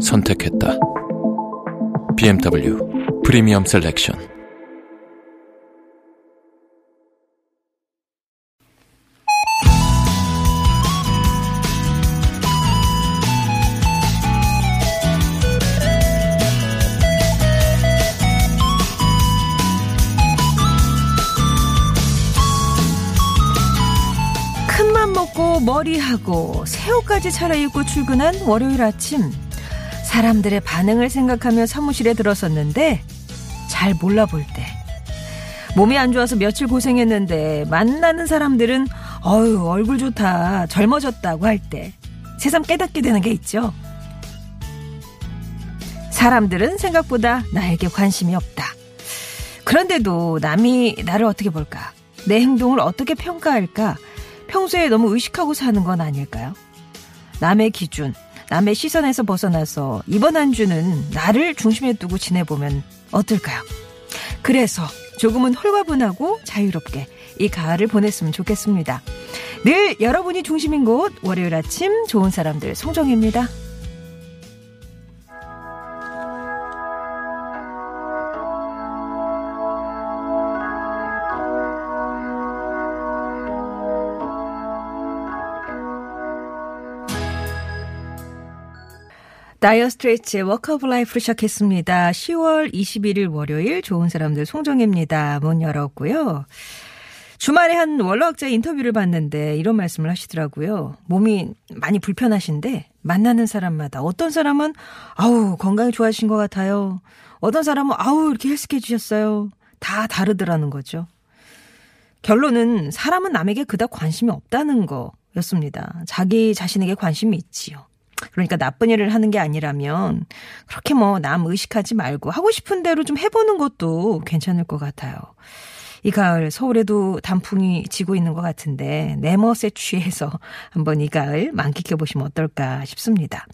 선택했다. BMW 프리미엄 셀렉션. 큰맘 먹고 머리하고 새우까지 차려입고 출근한 월요일 아침 사람들의 반응을 생각하며 사무실에 들어섰는데 잘 몰라 볼 때 몸이 안 좋아서 며칠 고생했는데 만나는 사람들은 어유 얼굴 좋다 젊어졌다고 할 때 새삼 깨닫게 되는 게 있죠. 사람들은 생각보다 나에게 관심이 없다. 그런데도 남이 나를 어떻게 볼까? 내 행동을 어떻게 평가할까? 평소에 너무 의식하고 사는 건 아닐까요? 남의 기준, 남의 시선에서 벗어나서 이번 한 주는 나를 중심에 두고 지내보면 어떨까요? 그래서 조금은 홀가분하고 자유롭게 이 가을을 보냈으면 좋겠습니다. 늘 여러분이 중심인 곳 월요일 아침 좋은 사람들 송정입니다. Dire Straits의 Walk of Life로 시작했습니다. 10월 21일 월요일 좋은 사람들 송정입니다. 문 열었고요. 주말에 한 원로학자 인터뷰를 봤는데 이런 말씀을 하시더라고요. 몸이 많이 불편하신데 만나는 사람마다 어떤 사람은 아우 건강이 좋아지신 것 같아요. 어떤 사람은 아우 이렇게 핼쑥해지셨어요. 다 다르더라는 거죠. 결론은 사람은 남에게 그닥 관심이 없다는 거였습니다. 자기 자신에게 관심이 있지요. 그러니까 나쁜 일을 하는 게 아니라면 그렇게 뭐 남 의식하지 말고 하고 싶은 대로 좀 해보는 것도 괜찮을 것 같아요. 이 가을 서울에도 단풍이 지고 있는 것 같은데 내 멋에 취해서 한번 이 가을 만끽해 보시면 어떨까 싶습니다.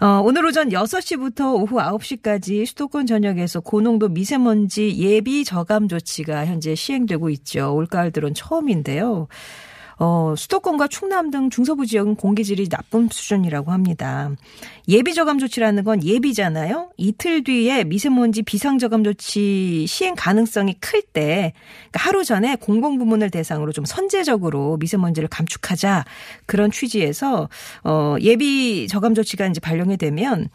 어, 오늘 오전 6시부터 오후 9시까지 수도권 전역에서 고농도 미세먼지 예비 저감 조치가 현재 시행되고 있죠. 올가을 들은 처음인데요. 어, 수도권과 충남 등 중서부 지역은 공기질이 나쁜 수준이라고 합니다. 예비 저감 조치라는 건 예비잖아요. 이틀 뒤에 미세먼지 비상 저감 조치 시행 가능성이 클때 그러니까 하루 전에 공공 부문을 대상으로 좀 선제적으로 미세먼지를 감축하자 그런 취지에서 어, 예비 저감 조치가 이제 발령이 되면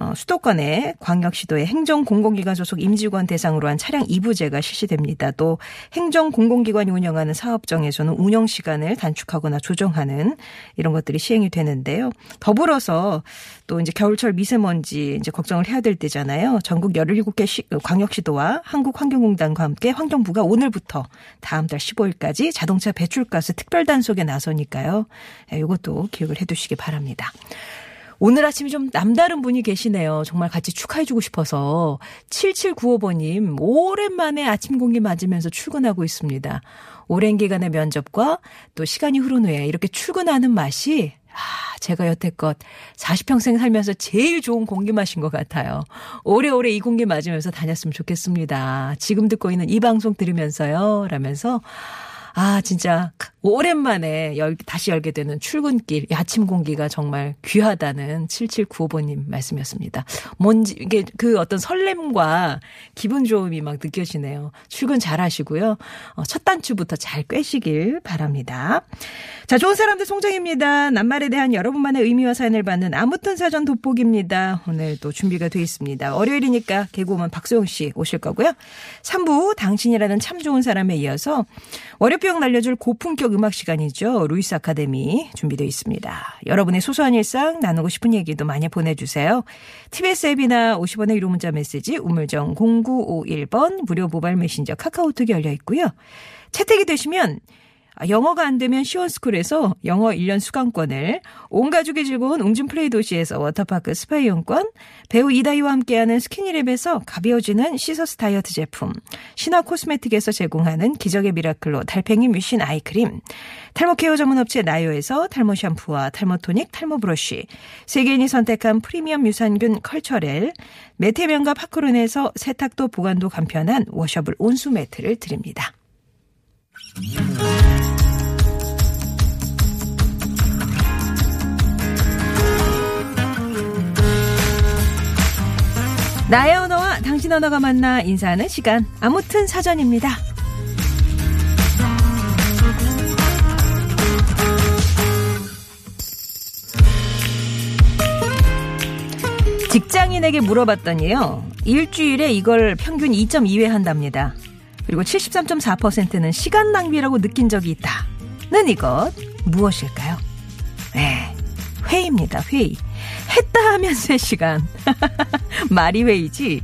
어, 수도권의 광역시도의 행정공공기관 소속 임직원 대상으로 한 차량 2부제가 실시됩니다. 또 행정공공기관이 운영하는 사업장에서는 운영 시간을 단축하거나 조정하는 이런 것들이 시행이 되는데요. 더불어서 또 이제 겨울철 미세먼지 이제 걱정을 해야 될 때잖아요. 전국 17개 시, 광역시도와 한국환경공단과 함께 환경부가 오늘부터 다음 달 15일까지 자동차 배출가스 특별 단속에 나서니까요. 이것도 기억을 해 두시기 바랍니다. 오늘 아침에 좀 남다른 분이 계시네요. 정말 같이 축하해주고 싶어서. 7795번님, 오랜만에 아침 공기 맞으면서 출근하고 있습니다. 오랜 기간의 면접과 또 시간이 흐른 후에 이렇게 출근하는 맛이 아, 제가 여태껏 40평생 살면서 제일 좋은 공기 마신 것 같아요. 오래오래 이 공기 맞으면서 다녔으면 좋겠습니다. 지금 듣고 있는 이 방송 들으면서요. 라면서 아, 진짜 오랜만에 열, 다시 열게 되는 출근길, 아침 공기가 정말 귀하다는 7795번님 말씀이었습니다. 뭔지, 이게 그 어떤 설렘과 기분 좋음이 막 느껴지네요. 출근 잘 하시고요. 어, 첫 단추부터 잘 꿰시길 바랍니다. 자, 좋은 사람들 송정입니다. 낱말에 대한 여러분만의 의미와 사연을 받는 아무튼 사전 돋보기입니다. 오늘도 준비가 되어 있습니다. 월요일이니까 개그우먼 박소영 씨 오실 거고요. 3부 당신이라는 참 좋은 사람에 이어서 월요병 날려줄 고품격 음악 시간이죠. 루이스 아카데미 준비되어 있습니다. 여러분의 소소한 일상 나누고 싶은 얘기도 많이 보내주세요. TBS 앱이나 50원의 유료 문자 메시지 우물정 0951번 무료 모바일 메신저 카카오톡이 열려 있고요. 채택이 되시면 아, 영어가 안 되면 시원스쿨에서 영어 1년 수강권을, 온 가족이 즐거운 웅진 플레이 도시에서 워터파크 스파 이용권, 배우 이다희와 함께하는 스키니랩에서 가벼워지는 시서스 다이어트 제품, 신화 코스메틱에서 제공하는 기적의 미라클로 달팽이 뮤신 아이크림, 탈모 케어 전문 업체 나요에서 탈모 샴푸와 탈모 토닉, 탈모 브러쉬, 세계인이 선택한 프리미엄 유산균 컬처렐, 매태면과 파크론에서 세탁도 보관도 간편한 워셔블 온수 매트를 드립니다. 나의 언어와 당신 언어가 만나 인사하는 시간. 아무튼 사전입니다. 직장인에게 물어봤더니요. 일주일에 이걸 평균 2.2회 한답니다. 그리고 73.4%는 시간 낭비라고 느낀 적이 있다는 이것 무엇일까요? 네, 회의입니다. 회의. 했다 하면 3시간. 말이 회의지.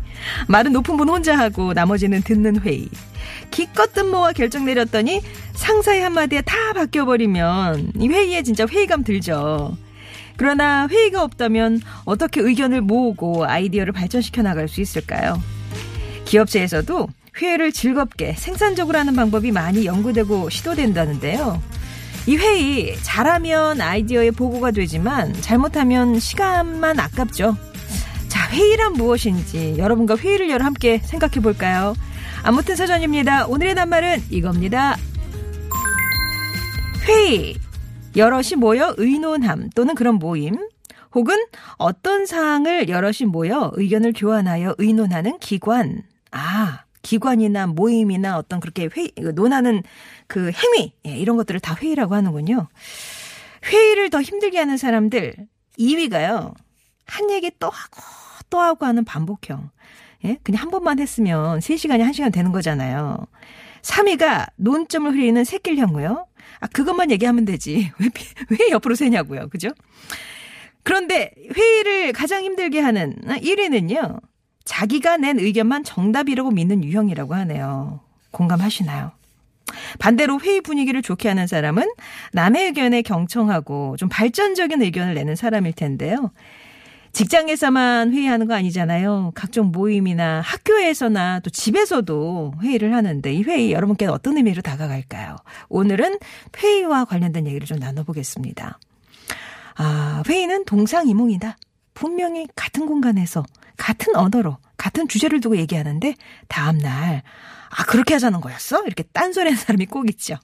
말은 높은 분 혼자 하고 나머지는 듣는 회의. 기껏 뜬모아 결정 내렸더니 상사의 한마디에 다 바뀌어버리면 이 회의에 진짜 회의감 들죠. 그러나 회의가 없다면 어떻게 의견을 모으고 아이디어를 발전시켜 나갈 수 있을까요? 기업체에서도 회의를 즐겁게 생산적으로 하는 방법이 많이 연구되고 시도된다는데요. 이 회의 잘하면 아이디어의 보고가 되지만 잘못하면 시간만 아깝죠. 자, 회의란 무엇인지 여러분과 회의를 열어 함께 생각해 볼까요? 아무튼 사전입니다. 오늘의 낱말은 이겁니다. 회의. 여럿이 모여 의논함 또는 그런 모임. 혹은 어떤 사항을 여럿이 모여 의견을 교환하여 의논하는 기관. 아, 기관이나 모임이나 어떤 그렇게 회의, 논하는 그 행위, 예, 이런 것들을 다 회의라고 하는군요. 회의를 더 힘들게 하는 사람들, 2위가요, 한 얘기 또 하고 또 하고 하는 반복형. 예? 그냥 한 번만 했으면 3시간이 1시간 되는 거잖아요. 3위가 논점을 흐리는 새끼형이요. 아, 그것만 얘기하면 되지. 왜, 왜 옆으로 세냐고요. 그죠? 그런데 회의를 가장 힘들게 하는 1위는요. 자기가 낸 의견만 정답이라고 믿는 유형이라고 하네요. 공감하시나요? 반대로 회의 분위기를 좋게 하는 사람은 남의 의견에 경청하고 좀 발전적인 의견을 내는 사람일 텐데요. 직장에서만 회의하는 거 아니잖아요. 각종 모임이나 학교에서나 또 집에서도 회의를 하는데 이 회의 여러분께 어떤 의미로 다가갈까요? 오늘은 회의와 관련된 얘기를 좀 나눠보겠습니다. 아, 회의는 동상이몽이다. 분명히 같은 공간에서 같은 언어로 같은 주제를 두고 얘기하는데 다음날 아 그렇게 하자는 거였어? 이렇게 딴소리하는 사람이 꼭 있죠.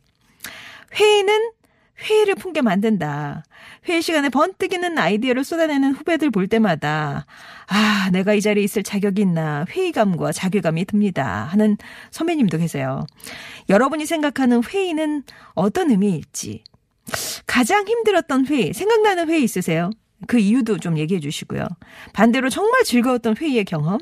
회의는 회의를 품게 만든다. 회의 시간에 번뜩이는 아이디어를 쏟아내는 후배들 볼 때마다 아 내가 이 자리에 있을 자격이 있나 회의감과 자괴감이 듭니다 하는 선배님도 계세요. 여러분이 생각하는 회의는 어떤 의미일지 가장 힘들었던 회의 생각나는 회의 있으세요? 그 이유도 좀 얘기해 주시고요. 반대로 정말 즐거웠던 회의의 경험,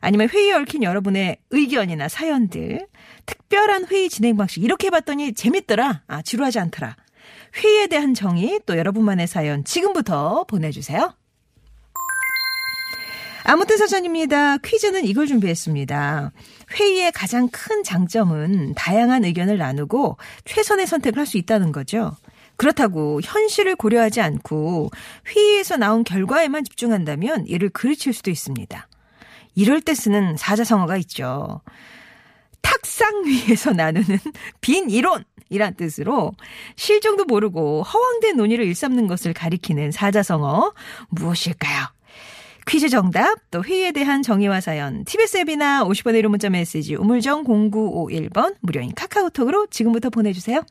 아니면 회의에 얽힌 여러분의 의견이나 사연들, 특별한 회의 진행 방식, 이렇게 해봤더니 재밌더라. 아, 지루하지 않더라. 회의에 대한 정의, 또 여러분만의 사연 지금부터 보내주세요. 아무튼 사전입니다. 퀴즈는 이걸 준비했습니다. 회의의 가장 큰 장점은 다양한 의견을 나누고 최선의 선택을 할 수 있다는 거죠. 그렇다고 현실을 고려하지 않고 회의에서 나온 결과에만 집중한다면 이를 그르칠 수도 있습니다. 이럴 때 쓰는 사자성어가 있죠. 탁상 위에서 나누는 빈 이론! 이란 뜻으로 실정도 모르고 허황된 논의를 일삼는 것을 가리키는 사자성어 무엇일까요? 퀴즈 정답, 또 회의에 대한 정의와 사연, TBS 앱이나 50번의 1호 문자 메시지 우물정 0951번 무료인 카카오톡으로 지금부터 보내주세요.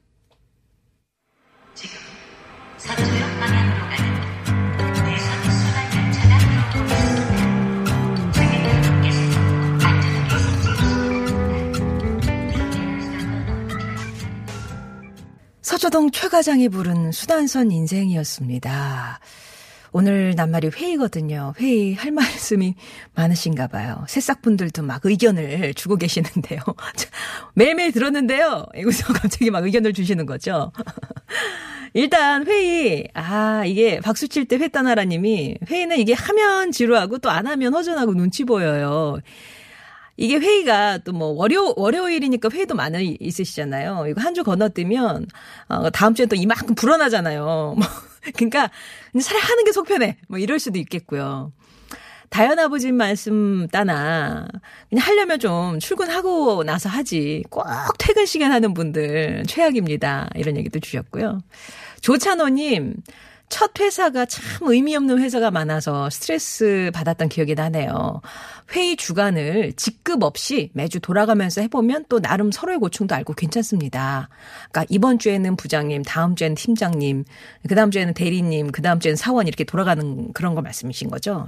서초동 최 과장이 부른 수단선 인생이었습니다. 오늘 낱말이 회의거든요. 회의 할 말씀이 많으신가 봐요. 새싹분들도 막 의견을 주고 계시는데요. 매일매일 들었는데요. 여기서 갑자기 막 의견을 주시는 거죠. 일단 회의 아 이게 박수 칠 때 회따나라님이 회의는 이게 하면 지루하고 또 안 하면 허전하고 눈치 보여요. 이게 회의가 또 뭐 월요 월요일이니까 회의도 많이 있으시잖아요. 이거 한 주 건너뛰면 어 다음 주에 또 이만큼 불어나잖아요. 뭐 그러니까 차라리 하는 게 속편해. 뭐 이럴 수도 있겠고요. 다현 아버지 말씀 따나 그냥 하려면 좀 출근하고 나서 하지 꼭 퇴근 시간 하는 분들 최악입니다. 이런 얘기도 주셨고요. 조찬호님 첫 회사가 참 의미 없는 회사가 많아서 스트레스 받았던 기억이 나네요. 회의 주간을 직급 없이 매주 돌아가면서 해보면 또 나름 서로의 고충도 알고 괜찮습니다. 그러니까 이번 주에는 부장님, 다음 주에는 팀장님, 그 다음 주에는 대리님, 그 다음 주에는 사원 이렇게 돌아가는 그런 거 말씀이신 거죠.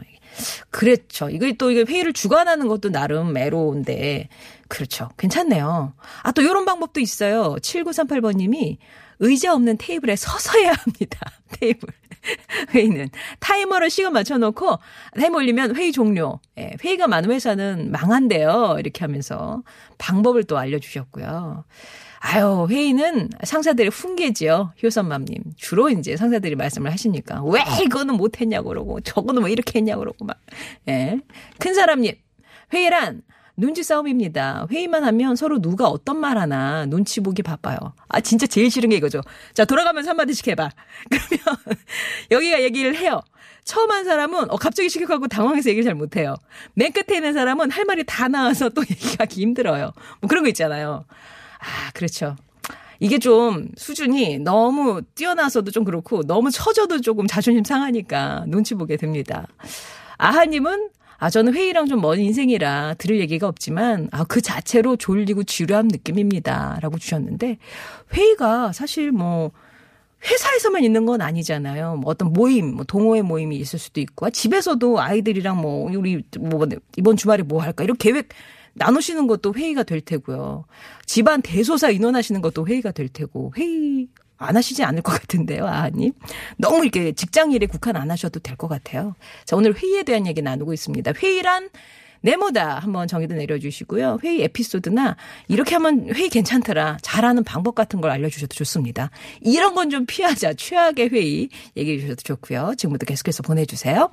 그렇죠. 이거 또 이게 회의를 주관하는 것도 나름 애로운데 그렇죠. 괜찮네요. 아, 또 이런 방법도 있어요. 7938번 님이 의자 없는 테이블에 서서 해야 합니다. 테이블. 회의는. 타이머를 시간 맞춰놓고 타이머 올리면 회의 종료. 예, 회의가 많은 회사는 망한대요. 이렇게 하면서 방법을 또 알려주셨고요. 아유, 회의는 상사들의 훈계지요. 효선맘님. 주로 이제 상사들이 말씀을 하시니까. 왜 이거는 못했냐고 그러고, 저거는 왜 이렇게 했냐고 그러고 막. 예. 큰 사람님. 회의란 눈치 싸움입니다. 회의만 하면 서로 누가 어떤 말 하나 눈치 보기 바빠요. 아, 진짜 제일 싫은 게 이거죠. 자, 돌아가면서 한마디씩 해봐. 그러면 여기가 얘기를 해요. 처음 한 사람은 어, 갑자기 시격하고 당황해서 얘기를 잘 못해요. 맨 끝에 있는 사람은 할 말이 다 나와서 또 얘기하기 힘들어요. 뭐 그런 거 있잖아요. 아, 그렇죠. 이게 좀 수준이 너무 뛰어나서도 좀 그렇고 너무 처져도 조금 자존심 상하니까 눈치 보게 됩니다. 아하님은 아, 저는 회의랑 좀 먼 인생이라 들을 얘기가 없지만, 아, 그 자체로 졸리고 지루한 느낌입니다. 라고 주셨는데, 회의가 사실 뭐, 회사에서만 있는 건 아니잖아요. 뭐 어떤 모임, 뭐 동호회 모임이 있을 수도 있고, 집에서도 아이들이랑 뭐, 우리, 뭐, 이번 주말에 뭐 할까, 이런 계획 나누시는 것도 회의가 될 테고요. 집안 대소사 인원하시는 것도 회의가 될 테고, 회의 안 하시지 않을 것 같은데요, 아님. 너무 이렇게 직장 일에 국한 안 하셔도 될 것 같아요. 자, 오늘 회의에 대한 얘기 나누고 있습니다. 회의란 네모다 한번 정의도 내려주시고요. 회의 에피소드나 이렇게 하면 회의 괜찮더라. 잘하는 방법 같은 걸 알려주셔도 좋습니다. 이런 건 좀 피하자. 최악의 회의 얘기해 주셔도 좋고요. 지금부터 계속해서 보내주세요.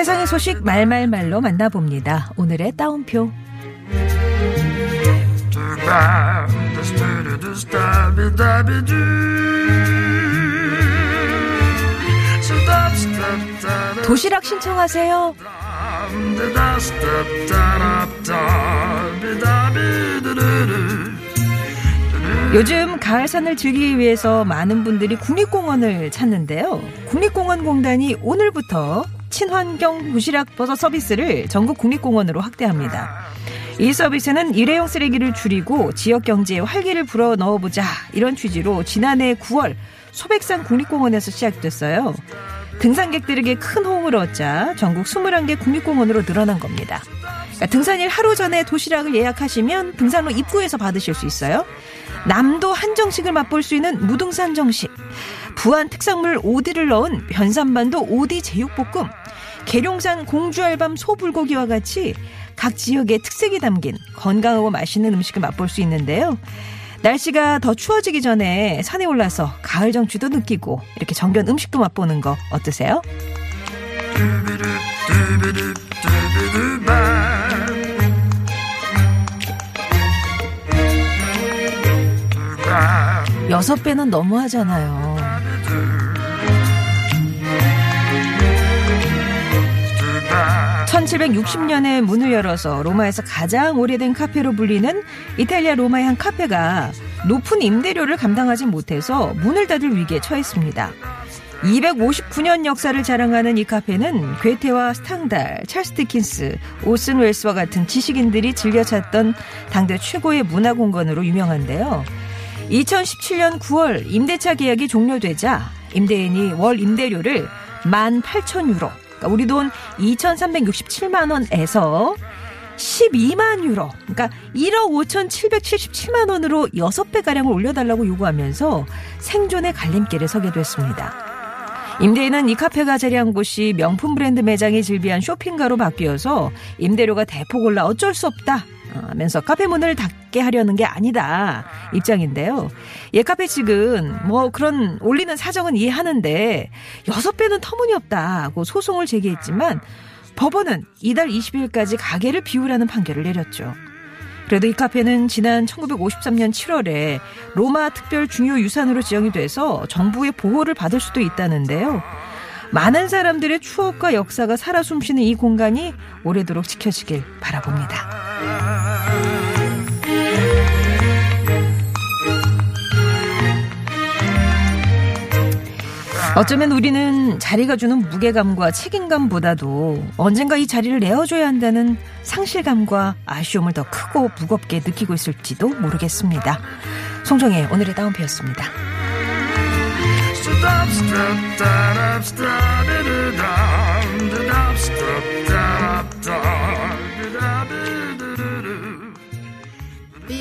세상의 소식 말말말로 만나봅니다. 오늘의 따옴표. 도시락 신청하세요. 요즘 가을산을 즐기기 위해서 많은 분들이 국립공원을 찾는데요. 국립공원공단이 오늘부터 친환경 도시락 버섯 서비스를 전국 국립공원으로 확대합니다. 이 서비스는 일회용 쓰레기를 줄이고 지역 경제에 활기를 불어 넣어보자 이런 취지로 지난해 9월 소백산 국립공원에서 시작됐어요. 등산객들에게 큰 호응을 얻자 전국 21개 국립공원으로 늘어난 겁니다. 그러니까 등산일 하루 전에 도시락을 예약하시면 등산로 입구에서 받으실 수 있어요. 남도 한정식을 맛볼 수 있는 무등산 정식, 부안 특산물 오디를 넣은 변산반도 오디 제육볶음, 계룡산 공주알밤 소불고기와 같이 각 지역의 특색이 담긴 건강하고 맛있는 음식을 맛볼 수 있는데요. 날씨가 더 추워지기 전에 산에 올라서 가을 정취도 느끼고 이렇게 정겨운 음식도 맛보는 거 어떠세요? 여섯 배는 너무하잖아요. 1760년에 문을 열어서 로마에서 가장 오래된 카페로 불리는 이탈리아 로마의 한 카페가 높은 임대료를 감당하지 못해서 문을 닫을 위기에 처했습니다. 259년 역사를 자랑하는 이 카페는 괴테와 스탕달, 찰스 디킨스, 오슨 웰스와 같은 지식인들이 즐겨 찾던 당대 최고의 문화 공간으로 유명한데요. 2017년 9월 임대차 계약이 종료되자 임대인이 월 임대료를 18,000유로, 그러니까 우리 돈 2,367만 원에서 12만 유로, 그러니까 1억 5,777만 원으로 6배가량을 올려달라고 요구하면서 생존의 갈림길에 서게 됐습니다. 임대인은 이 카페가 자리한 곳이 명품 브랜드 매장이 즐비한 쇼핑가로 바뀌어서 임대료가 대폭 올라 어쩔 수 없다. 하면서 카페 문을 닫게 하려는 게 아니다 입장인데요. 예 카페 측은 뭐 그런 올리는 사정은 이해하는데 여섯 배는 터무니없다고 소송을 제기했지만 법원은 이달 20일까지 가게를 비우라는 판결을 내렸죠. 그래도 이 카페는 지난 1953년 7월에 로마 특별 중요 유산으로 지정이 돼서 정부의 보호를 받을 수도 있다는데요. 많은 사람들의 추억과 역사가 살아 숨쉬는 이 공간이 오래도록 지켜지길 바라봅니다. 어쩌면 우리는 자리가 주는 무게감과 책임감보다도 언젠가 이 자리를 내어줘야 한다는 상실감과 아쉬움을 더 크고 무겁게 느끼고 있을지도 모르겠습니다. 송정의 오늘의 다운표였습니다.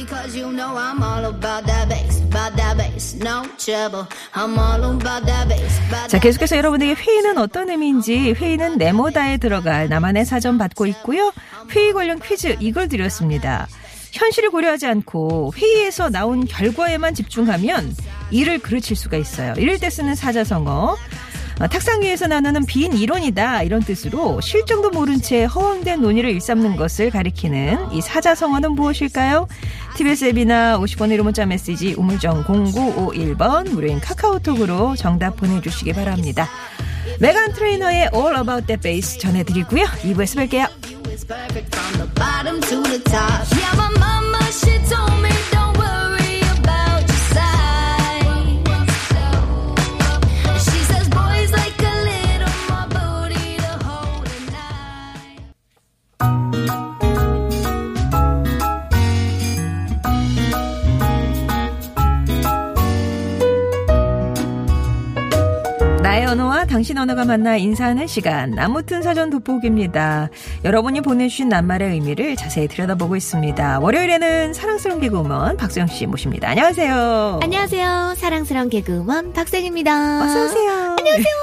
Because you know I'm all about that bass, about that bass, no trouble. I'm all about that bass, about 자, 계속해서 여러분에게 회의는 어떤 의미인지 회의는 네모다에 들어갈 나만의 사전 받고 있고요. 회의 관련 퀴즈 이걸 드렸습니다. 현실을 고려하지 않고 회의에서 나온 결과에만 집중하면 일을 그르칠 수가 있어요. 이럴 때 쓰는 사자성어. 어, 탁상 위에서 나누는 빈 이론이다 이런 뜻으로 실정도 모른 채 허황된 논의를 일삼는 것을 가리키는 이 사자성어는 무엇일까요? TBS 앱이나 50번의 1호 문자 메시지 우물정 0951번 무료인 카카오톡으로 정답 보내주시기 바랍니다. 메간 트레이너의 All About That Bass 전해드리고요. 2부에서 뵐게요. 언어와 당신 언어가 만나 인사하는 시간 아무튼 사전 돋보기입니다. 여러분이 보내주신 낱말의 의미를 자세히 들여다보고 있습니다. 월요일에는 사랑스러운 개그우먼 박수영 씨 모십니다. 안녕하세요. 안녕하세요. 사랑스러운 개그우먼 박생입니다. 어서 오세요. 안녕하세요.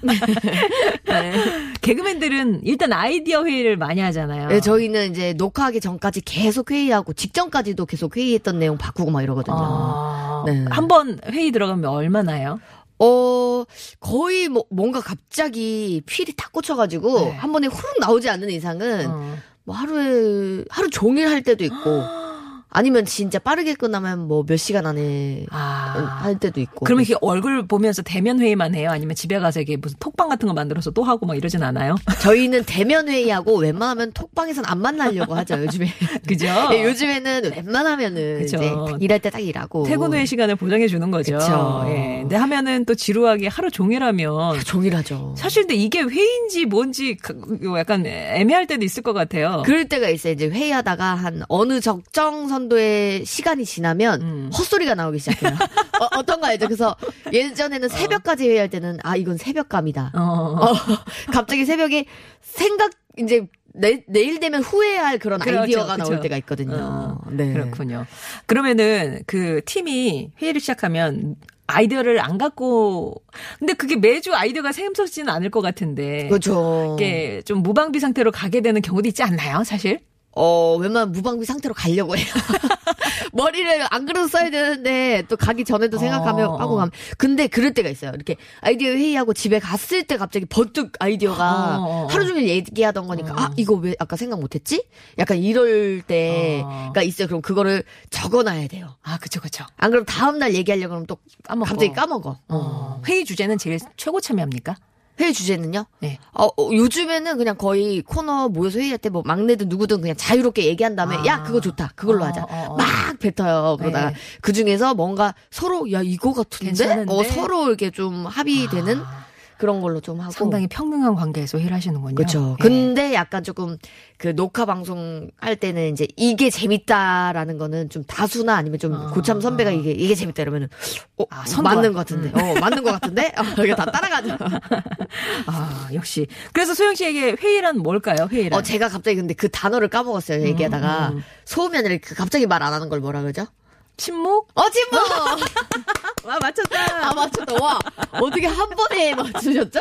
개그맨들은 일단 아이디어 회의를 많이 하잖아요. 네, 저희는 이제 녹화하기 전까지 계속 회의하고 직전까지도 계속 회의했던 내용 바꾸고 막 이러거든요. 아, 네. 한번 회의 들어가면 얼마나요? 어, 거의 뭐, 뭔가 갑자기 필이 탁 꽂혀가지고 네. 한 번에 후룩 나오지 않는 이상은 어. 뭐 하루에, 하루 종일 할 때도 있고 아니면 진짜 빠르게 끝나면 뭐 몇 시간 안에 아. 할 때도 있고. 그러면 이렇게 얼굴 보면서 대면 회의만 해요? 아니면 집에 가서 이게 무슨 톡방 같은 거 만들어서 또 하고 막 이러진 않아요? 저희는 대면 회의하고 웬만하면 톡방에선 안 만나려고 하죠, 요즘에. 그죠? 예, 요즘에는 웬만하면은 그쵸. 이제 딱 일할 때 딱 일하고 퇴근 후의 시간을 보장해 주는 거죠. 그쵸. 예. 근데 하면은 또 지루하게 하루 종일 하면 종일 하죠. 사실 근데 이게 회의인지 뭔지 그- 약간 애매할 때도 있을 것 같아요. 그럴 때가 있어요. 이제 회의하다가 한 어느 적정 선 도의 시간이 지나면 음. 헛소리가 나오기 시작해요. 어, 떤거 알죠? 그래서 예전에는 새벽까지 회의할 때는 아 이건 새벽감이다. 어. 어, 갑자기 새벽에 생각 이제 내, 내일 되면 후회할 그런 그렇죠, 아이디어가 그쵸. 나올 때가 있거든요. 어, 네. 그렇군요. 그러면은 그 팀이 회의를 시작하면 아이디어를 안 갖고 근데 그게 매주 아이디어가 샘솟지는 않을 것 같은데 그렇죠. 이게 좀 무방비 상태로 가게 되는 경우도 있지 않나요, 사실? 어, 웬만하면 무방비 상태로 가려고 해요. 머리를 안 그래도 써야 되는데, 또 가기 전에도 생각하며 어. 하고 가면. 근데 그럴 때가 있어요. 이렇게 아이디어 회의하고 집에 갔을 때 갑자기 번뜩 아이디어가 어. 하루 종일 얘기하던 거니까, 아, 이거 왜 아까 생각 못 했지? 약간 이럴 때가 있어요. 그럼 그거를 적어놔야 돼요. 아, 그쵸, 그쵸. 안 그러면 다음 날 얘기하려고 하면 또 까먹고. 갑자기 까먹어. 어. 회의 주제는 제일 최고 참여합니까? 회의 주제는요? 네. 어, 어, 요즘에는 그냥 거의 코너 모여서 회의할 때 뭐 막내든 누구든 그냥 자유롭게 얘기한 다음에 아. 야 그거 좋다 그걸로 어, 하자 어, 어. 막 뱉어요 그러다가 네. 그 중에서 뭔가 서로 야 이거 같은데 괜찮은데? 어 서로 이렇게 좀 합의되는 그런 걸로 좀 하고 상당히 평등한 관계에서 회의를 하시는군요. 그렇죠. 예. 근데 약간 조금 그 녹화 방송 할 때는 이제 이게 재밌다라는 거는 좀 다수나 아니면 좀 아. 고참 선배가 이게 이게 재밌다 이러면은 어 아, 맞는 것 같은데 어 맞는 것 같은데 어, 이게 다 따라가죠. 아, 역시. 그래서 소영 씨에게 회의란 뭘까요? 회의란. 어, 제가 갑자기 근데 그 단어를 까먹었어요, 얘기하다가. 음. 소음이 아니라 그 갑자기 말 안 하는 걸 뭐라 그러죠? 침묵? 어, 친구! 와, 맞췄다. 아, 맞췄다. 와, 어떻게 한 번에 맞추셨죠?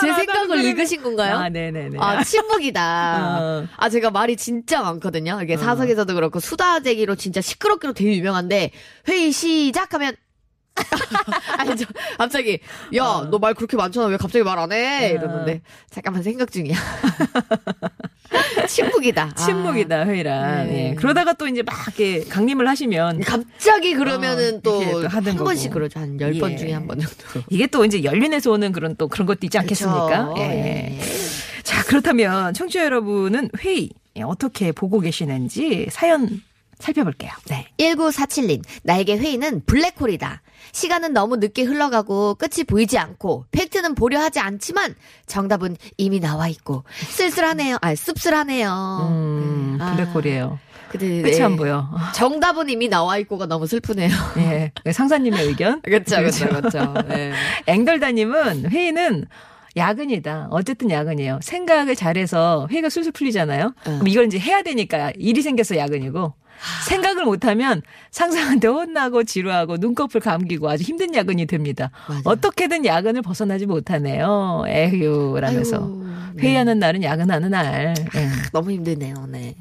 제 생각을. 읽으신 건가요? 아, 네네네. 아, 침묵이다. 어. 아, 제가 말이 진짜 많거든요. 이게 사석에서도 그렇고, 수다제기로 진짜 시끄럽기로 되게 유명한데, 회의 시작하면, 아니, 저, 갑자기, 야, 너말 그렇게 많잖아. 왜 갑자기 말 안 해? 이러는데, 잠깐만 생각 중이야. 침묵이다. 아. 침묵이다, 회의란. 네. 예. 그러다가 또 이제 막 이렇게 강림을 하시면 갑자기 그러면은 어, 또, 이렇게 또. 번씩 그러죠. 한열번 예. 중에 한 번 정도. 이게 또 이제 연륜에서 오는 그런 또 그런 것도 있지 않겠습니까? 그쵸. 예. 예. 자, 그렇다면 청취자 여러분은 회의 예, 어떻게 보고 계시는지 사연 살펴볼게요. 네. 1947님, 나에게 회의는 블랙홀이다. 시간은 너무 늦게 흘러가고 끝이 보이지 않고 팩트는 보려 하지 않지만 정답은 이미 나와 있고 쓸쓸하네요. 아, 씁쓸하네요. 음, 아, 블랙홀이에요. 근데 끝이 네. 안 보여. 정답은 이미 나와 있고가 너무 슬프네요. 예. 상사님의 의견. 그렇죠, 그렇죠, 그렇죠. 네. 앵덜다님은 회의는 야근이다. 어쨌든 야근이에요. 생각을 잘해서 회의가 술술 풀리잖아요. 그럼 이걸 이제 해야 되니까 일이 생겨서 야근이고 생각을 못하면 상사한테 혼나고 지루하고 눈꺼풀 감기고 아주 힘든 야근이 됩니다. 맞아요. 어떻게든 야근을 벗어나지 못하네요. 에휴 라면서 아유, 네. 회의하는 날은 야근하는 날. 예. 너무 힘드네요. 네.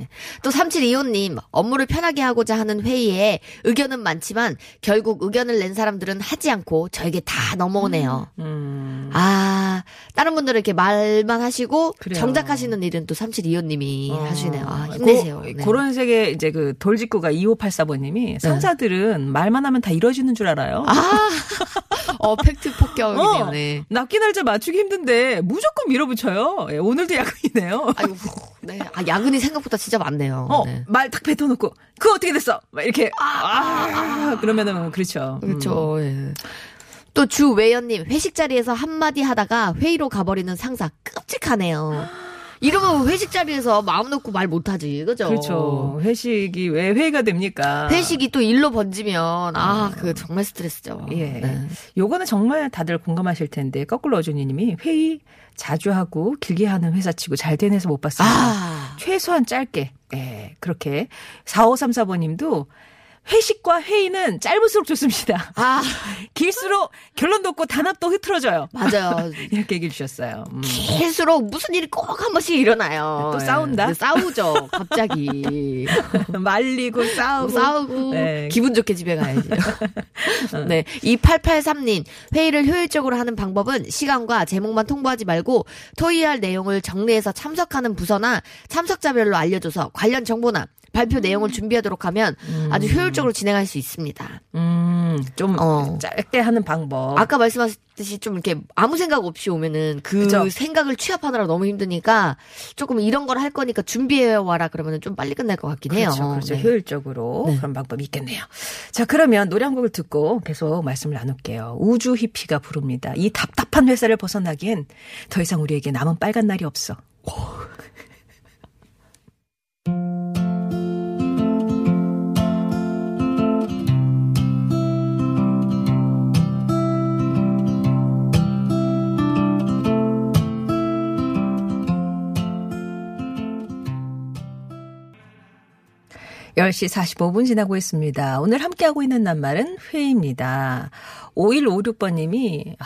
또 3725님, 업무를 편하게 하고자 하는 회의에 의견은 많지만 결국 의견을 낸 사람들은 하지 않고 저에게 다 넘어오네요. 음. 아, 다른 분들은 이렇게 말만 하시고 그래요. 정작 하시는 일은 또 3725님이 어. 하시네요. 아, 힘내세요. 고- 네. 그런 색의 이제 그 돌직구가 2584번님이 상사들은 말만 하면 다 이루어지는 줄 알아요. 아, 어, 팩트 폭격이네요. 어, 네. 납기 날짜 맞추기 힘든데 무조건 밀어붙여요. 예, 오늘도 야근이네요. 아이고, 네. 아, 야근이 생각보다 진짜 많네요. 어, 네. 말 딱 뱉어놓고 그거 어떻게 됐어? 막 이렇게 아, 그러면은 그렇죠. 음. 그렇죠. 예. 또 주외연님 회식 자리에서 한마디 하다가 회의로 가버리는 상사 끔찍하네요. 이러면 회식 자리에서 마음 놓고 말 못하지, 그죠? 그렇죠. 회식이 왜 회의가 됩니까? 회식이 또 일로 번지면 아, 그 정말 스트레스죠. 예. 네. 요거는 정말 다들 공감하실 텐데 거꾸로 어준이님이 회의 자주 하고 길게 하는 회사치고 잘 된 회사 못 봤습니다. 아, 최소한 짧게. 예, 그렇게. 4534번님도 회식과 회의는 짧을수록 좋습니다. 아, 길수록 결론도 없고 단합도 흐트러져요. 맞아요. 이렇게 얘기해 주셨어요. 음. 갈수록 무슨 일이 꼭 한 번씩 일어나요. 또 싸운다? 네, 싸우죠, 갑자기. 말리고 싸우고. 싸우고 네. 기분 좋게 집에 가야지. 네. 2883님. 회의를 효율적으로 하는 방법은 시간과 제목만 통보하지 말고 토의할 내용을 정리해서 참석하는 부서나 참석자별로 알려줘서 관련 정보나 발표 내용을 준비하도록 하면 아주 효율적으로 진행할 수 있습니다. 음, 좀 어. 짧게 하는 방법. 아까 말씀하셨듯이 좀 이렇게 아무 생각 없이 오면은 그 그죠. 생각을 취합하느라 너무 힘드니까 조금 이런 걸 할 거니까 준비해 와라 그러면은 좀 빨리 끝날 것 같긴 해요. 그렇죠. 그렇죠. 네. 효율적으로 네. 그런 방법이 있겠네요. 자, 그러면 노래 한 곡을 듣고 계속 말씀을 나눌게요. 우주 히피가 부릅니다. 이 답답한 회사를 벗어나기엔 더 이상 우리에게 남은 빨간 날이 없어. 열시 45분 지나고 있습니다. 오늘 함께하고 있는 낱말은 회의입니다. 5156번님이, 아,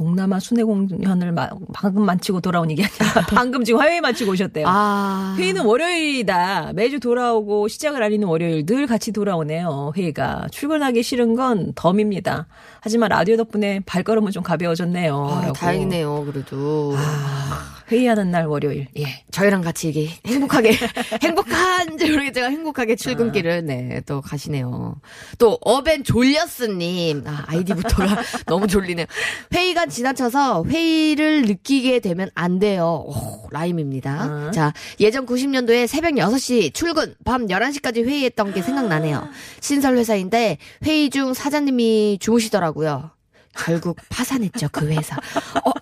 동남아 순회 공연을 마- 방금 마치고 돌아온 이게 아니라 방금 지금 화요일 마치고 오셨대요. 아. 회의는 월요일이다. 매주 돌아오고 시작을 알리는 월요일 늘 같이 돌아오네요. 회의가 출근하기 싫은 건 덤입니다. 하지만 라디오 덕분에 발걸음은 좀 가벼워졌네요. 아. 다행이네요, 그래도. 아, 회의하는 날 월요일. 예. 저희랑 같이 이게 행복하게, 행복한지 모르겠지만 행복하게 출근길을, 네, 또 가시네요. 또, 어벤 졸렸스님. 아, 아이디부터가 너무 졸리네요. 회의가 지나쳐서 회의를 느끼게 되면 안 돼요. 오, 라임입니다. 아. 자, 예전 90년도에 새벽 6시 출근, 밤 11시까지 회의했던 게 생각나네요. 신설 회사인데 회의 중 사장님이 주무시더라고요. 결국 파산했죠, 그 회사. 어,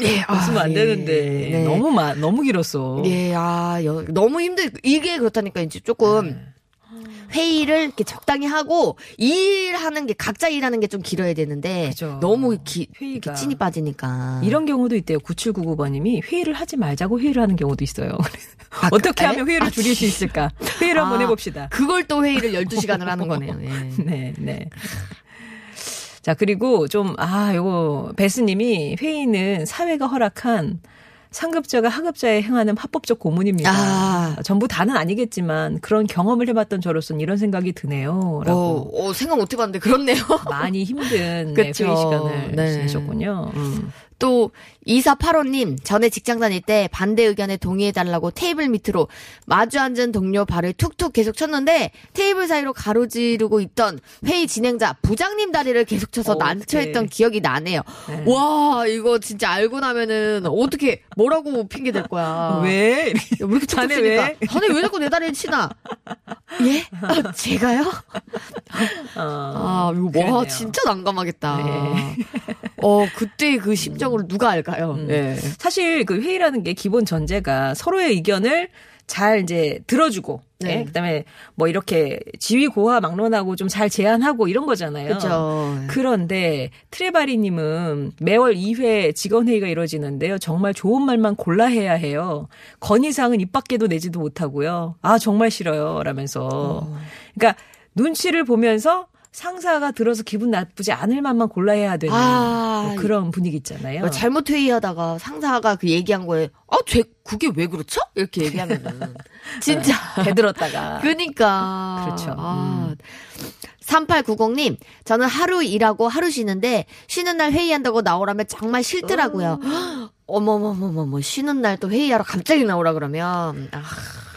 예, 아, 웃으면 안 예. 되는데. 네. 너무 마, 너무 길었어. 예, 아, 여- 너무 힘들, 이게 그렇다니까, 이제 조금, 회의를 이렇게 적당히 하고 일하는 게 각자 일하는 게 좀 길어야 되는데 그죠. 너무 기, 회의가. 찐이 빠지니까 이런 경우도 있대요. 9799번님이 회의를 하지 말자고 회의를 하는 경우도 있어요. 어떻게 아, 하면 회의를 줄일 수 있을까? 회의를 한번 아, 해봅시다. 그걸 또 회의를 12시간을 하는 거네요. 예. 네, 네. 자, 그리고 좀, 아, 요거, 베스님이 회의는 사회가 허락한 상급자가 하급자에 행하는 합법적 고문입니다. 아. 전부 다는 아니겠지만 그런 경험을 해봤던 저로서는 이런 생각이 드네요. 라고. 어, 어, 생각 못 해봤는데 그렇네요. 많이 힘든 네, 회의. 시간을 네. 지내셨군요. 음. 또 2485님 전에 직장 다닐 때 반대 의견에 동의해달라고 테이블 밑으로 마주 앉은 동료 발을 툭툭 계속 쳤는데 테이블 사이로 가로지르고 있던 회의 진행자 부장님 다리를 계속 쳐서 어, 난처했던. 기억이 나네요. 네. 와 이거 진짜 알고 나면은 어떻게 뭐라고 핑계 댈 거야. 왜? 야, 왜 이렇게 툭툭 치니까 왜? 자네 왜 자꾸 내 다리를 치나? 예? 아, 제가요? 아, 이거 와, 그랬네요. 진짜 난감하겠다. 네. 어, 그때 그 심정 을 누가 알까요? 음. 예. 사실 그 회의라는 게 기본 전제가 서로의 의견을 잘 이제 들어주고, 네. 예? 그다음에 뭐 이렇게 지위 고하 막론하고 좀 잘 제안하고 이런 거잖아요. 그죠. 그런데 트레바리 님은 매월 2회 직원 회의가 이루어지는데요. 정말 좋은 말만 골라 해야 해요. 건의 사항은 입 밖에도 내지도 못하고요. 아 정말 싫어요. 라면서. 그러니까 눈치를 보면서 상사가 들어서 기분 나쁘지 않을 만만 골라야 되는 아, 뭐 그런 분위기 있잖아요. 뭐 잘못 회의하다가 상사가 그 얘기한 거에, 아, 쟤, 그게 왜 그렇죠? 이렇게 얘기하면은. 진짜. 대들었다가. 그니까. 그렇죠. 아. 3890님, 저는 하루 일하고 하루 쉬는데, 쉬는 날 회의한다고 나오라면 정말 싫더라고요. 어머머머머머, 쉬는 날 또 회의하러 갑자기 나오라 그러면, 아,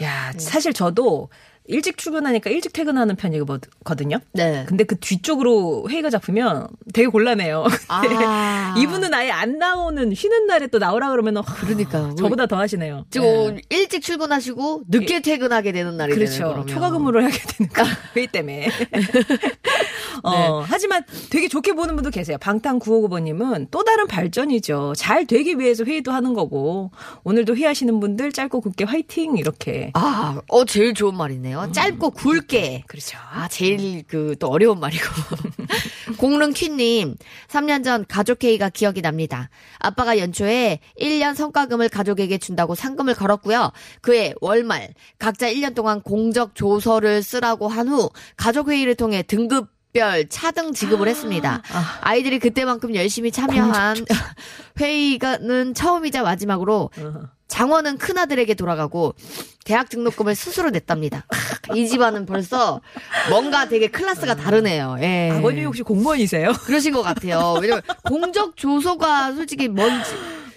야, 사실 저도 일찍 출근하니까 일찍 퇴근하는 편이거든요. 네. 근데 그 뒤쪽으로 회의가 잡히면 되게 곤란해요. 아. 이분은 아예 안 나오는 쉬는 날에 또 나오라 그러면 그러니까요. 저보다 더 하시네요. 지금 네. 일찍 출근하시고, 늦게 퇴근하게 되는 날이 그렇죠. 초과 근무를 하게 되는 거 회의 때문에. 어, 하지만 되게 좋게 보는 분도 계세요. 방탄 959번님은 또 다른 발전이죠. 잘 되기 위해서 회의도 하는 거고 오늘도 회의하시는 분들 짧고 굵게 화이팅 이렇게. 아, 어, 제일 좋은 말이네요. 짧고 굵게. 그렇죠. 아, 제일 그 또 어려운 말이고. 공릉퀴님, 3년 전 가족 회의가 기억이 납니다. 아빠가 연초에 1년 성과금을 가족에게 준다고 상금을 걸었고요. 그해 월말 각자 1년 동안 공적 조서를 쓰라고 한 후 가족 회의를 통해 등급 별 차등 지급을 했습니다. 아이들이 그때만큼 열심히 참여한 회의가는 처음이자 마지막으로 장원은 큰아들에게 돌아가고 대학 등록금을 스스로 냈답니다. 이 집안은 벌써 뭔가 되게 클래스가 다르네요. 예. 아버님 혹시 공무원이세요? 그러신 것 같아요. 왜냐면 공적 조서가 솔직히 뭔지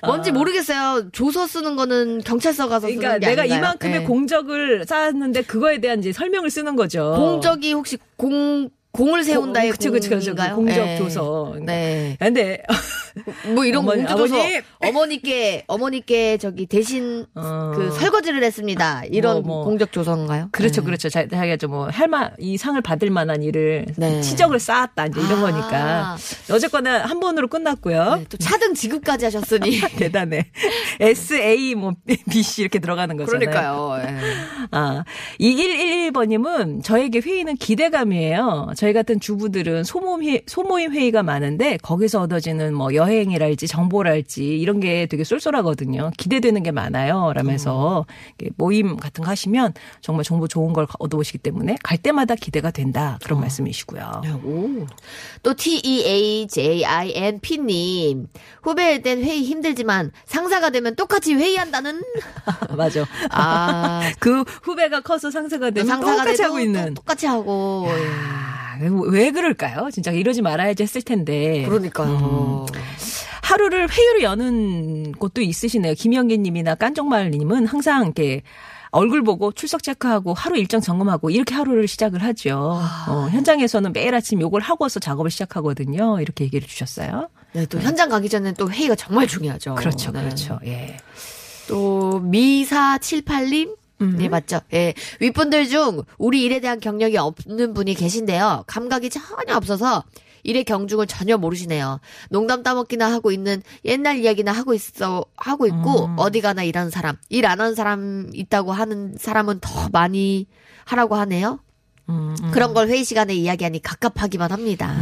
뭔지 모르겠어요. 조서 쓰는 거는 경찰서 가서 쓰는 그러니까 게 내가 아닌가요? 이만큼의 예. 공적을 쌓았는데 그거에 대한 이제 설명을 쓰는 거죠. 공적이 혹시 공 공을 세운다의 그쵸, 그쵸, 그쵸. 공인가요? 공적 예. 조서. 네. 근데 뭐 이런 어머니, 공조조서 아버님! 어머니께 어머니께 저기 대신 어. 그 설거지를 했습니다. 이런 뭐, 뭐. 공적 조서인가요? 그렇죠, 네. 그렇죠. 자, 자기가 좀뭐 할만 이 상을 받을 만한 일을 네. 치적을 쌓았다 이제 이런 아. 거니까 어쨌거나 한 번으로 끝났고요. 네, 또 차등 지급까지 하셨으니 대단해. S A 뭐 B C 이렇게 들어가는 거잖아요. 그러니까요. 예. 아, 2111번님은 저에게 회의는 기대감이에요. 저희 같은 주부들은 소모임, 회, 소모임 회의가 많은데 거기서 얻어지는 뭐 여행이랄지 정보랄지 이런 게 되게 쏠쏠하거든요. 기대되는 게 많아요. 라면서 이렇게 모임 같은 거 하시면 정말 정보 좋은 걸 얻어오시기 때문에 갈 때마다 기대가 된다. 그런 말씀이시고요. 오. 또 T E A J I N P님 후배일 땐 회의 힘들지만 상사가 되면 똑같이 회의한다는 맞아. 아 그 후배가 커서 상사가 되면 상사가 똑같이 하고 있는. 또 똑같이 하고 예. 아, 왜 그럴까요? 진짜 이러지 말아야지 했을 텐데. 그러니까요. 하루를 회의로 여는 곳도 있으시네요. 김영기 님이나 깐정마을 님은 항상 이렇게 얼굴 보고 출석 체크하고 하루 일정 점검하고 이렇게 하루를 시작을 하죠. 아. 어, 현장에서는 매일 아침 요걸 하고서 작업을 시작하거든요. 이렇게 얘기를 주셨어요. 네, 또 현장 가기 전에 또 회의가 정말 중요하죠. 그렇죠, 네. 그렇죠. 예. 또 미사칠팔 님 네, 맞죠. 예. 윗분들 중 우리 일에 대한 경력이 없는 분이 계신데요. 감각이 전혀 없어서 일의 경중을 전혀 모르시네요. 농담 따먹기나 하고 있는 옛날 이야기나 하고 있어, 하고 있고, 어디 가나 일하는 사람, 일 안 하는 사람 있다고 하는 사람은 더 많이 하라고 하네요. 음, 음. 그런 걸 회의 시간에 이야기하니 갑갑하기만 합니다.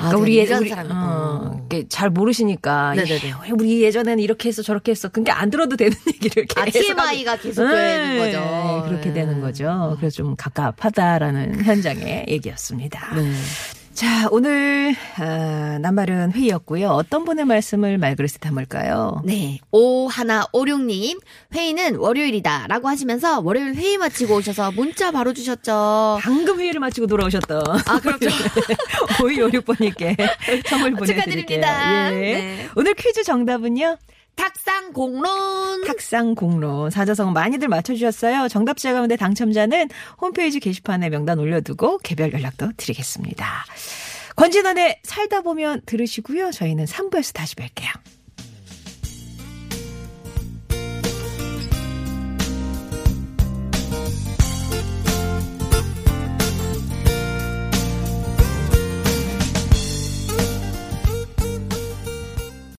음. 아, 그러니까 우리 예, 우리 사람이- 어, 어. 잘 모르시니까 네네네. 예, 왜 우리 예전에는 이렇게 했어 저렇게 했어. 그러니까 안 들어도 되는 얘기를 이렇게 아, 해서 TMI가 계속 되는 거죠. 네, 그렇게 네. 되는 거죠. 그래서 좀 갑갑하다라는 현장의 얘기였습니다. 네. 자, 오늘 아, 남발은 회의였고요. 어떤 분의 말씀을 말그릇에 담을까요? 네. 오하나오륙님, 회의는 월요일이다. 라고 하시면서 월요일 회의 마치고 오셔서 문자 바로 주셨죠. 방금 회의를 마치고 돌아오셨던 아, 그렇죠. 5256번님께 선물 보내드릴게요. 축하드립니다. 예. 네. 오늘 퀴즈 정답은요? 탁상 공론. 탁상 공론 사자성어 많이들 맞춰주셨어요. 정답자 가운데 당첨자는 홈페이지 게시판에 명단 올려두고 개별 연락도 드리겠습니다. 권진원의 살다 보면 들으시고요. 저희는 3부에서 다시 뵐게요.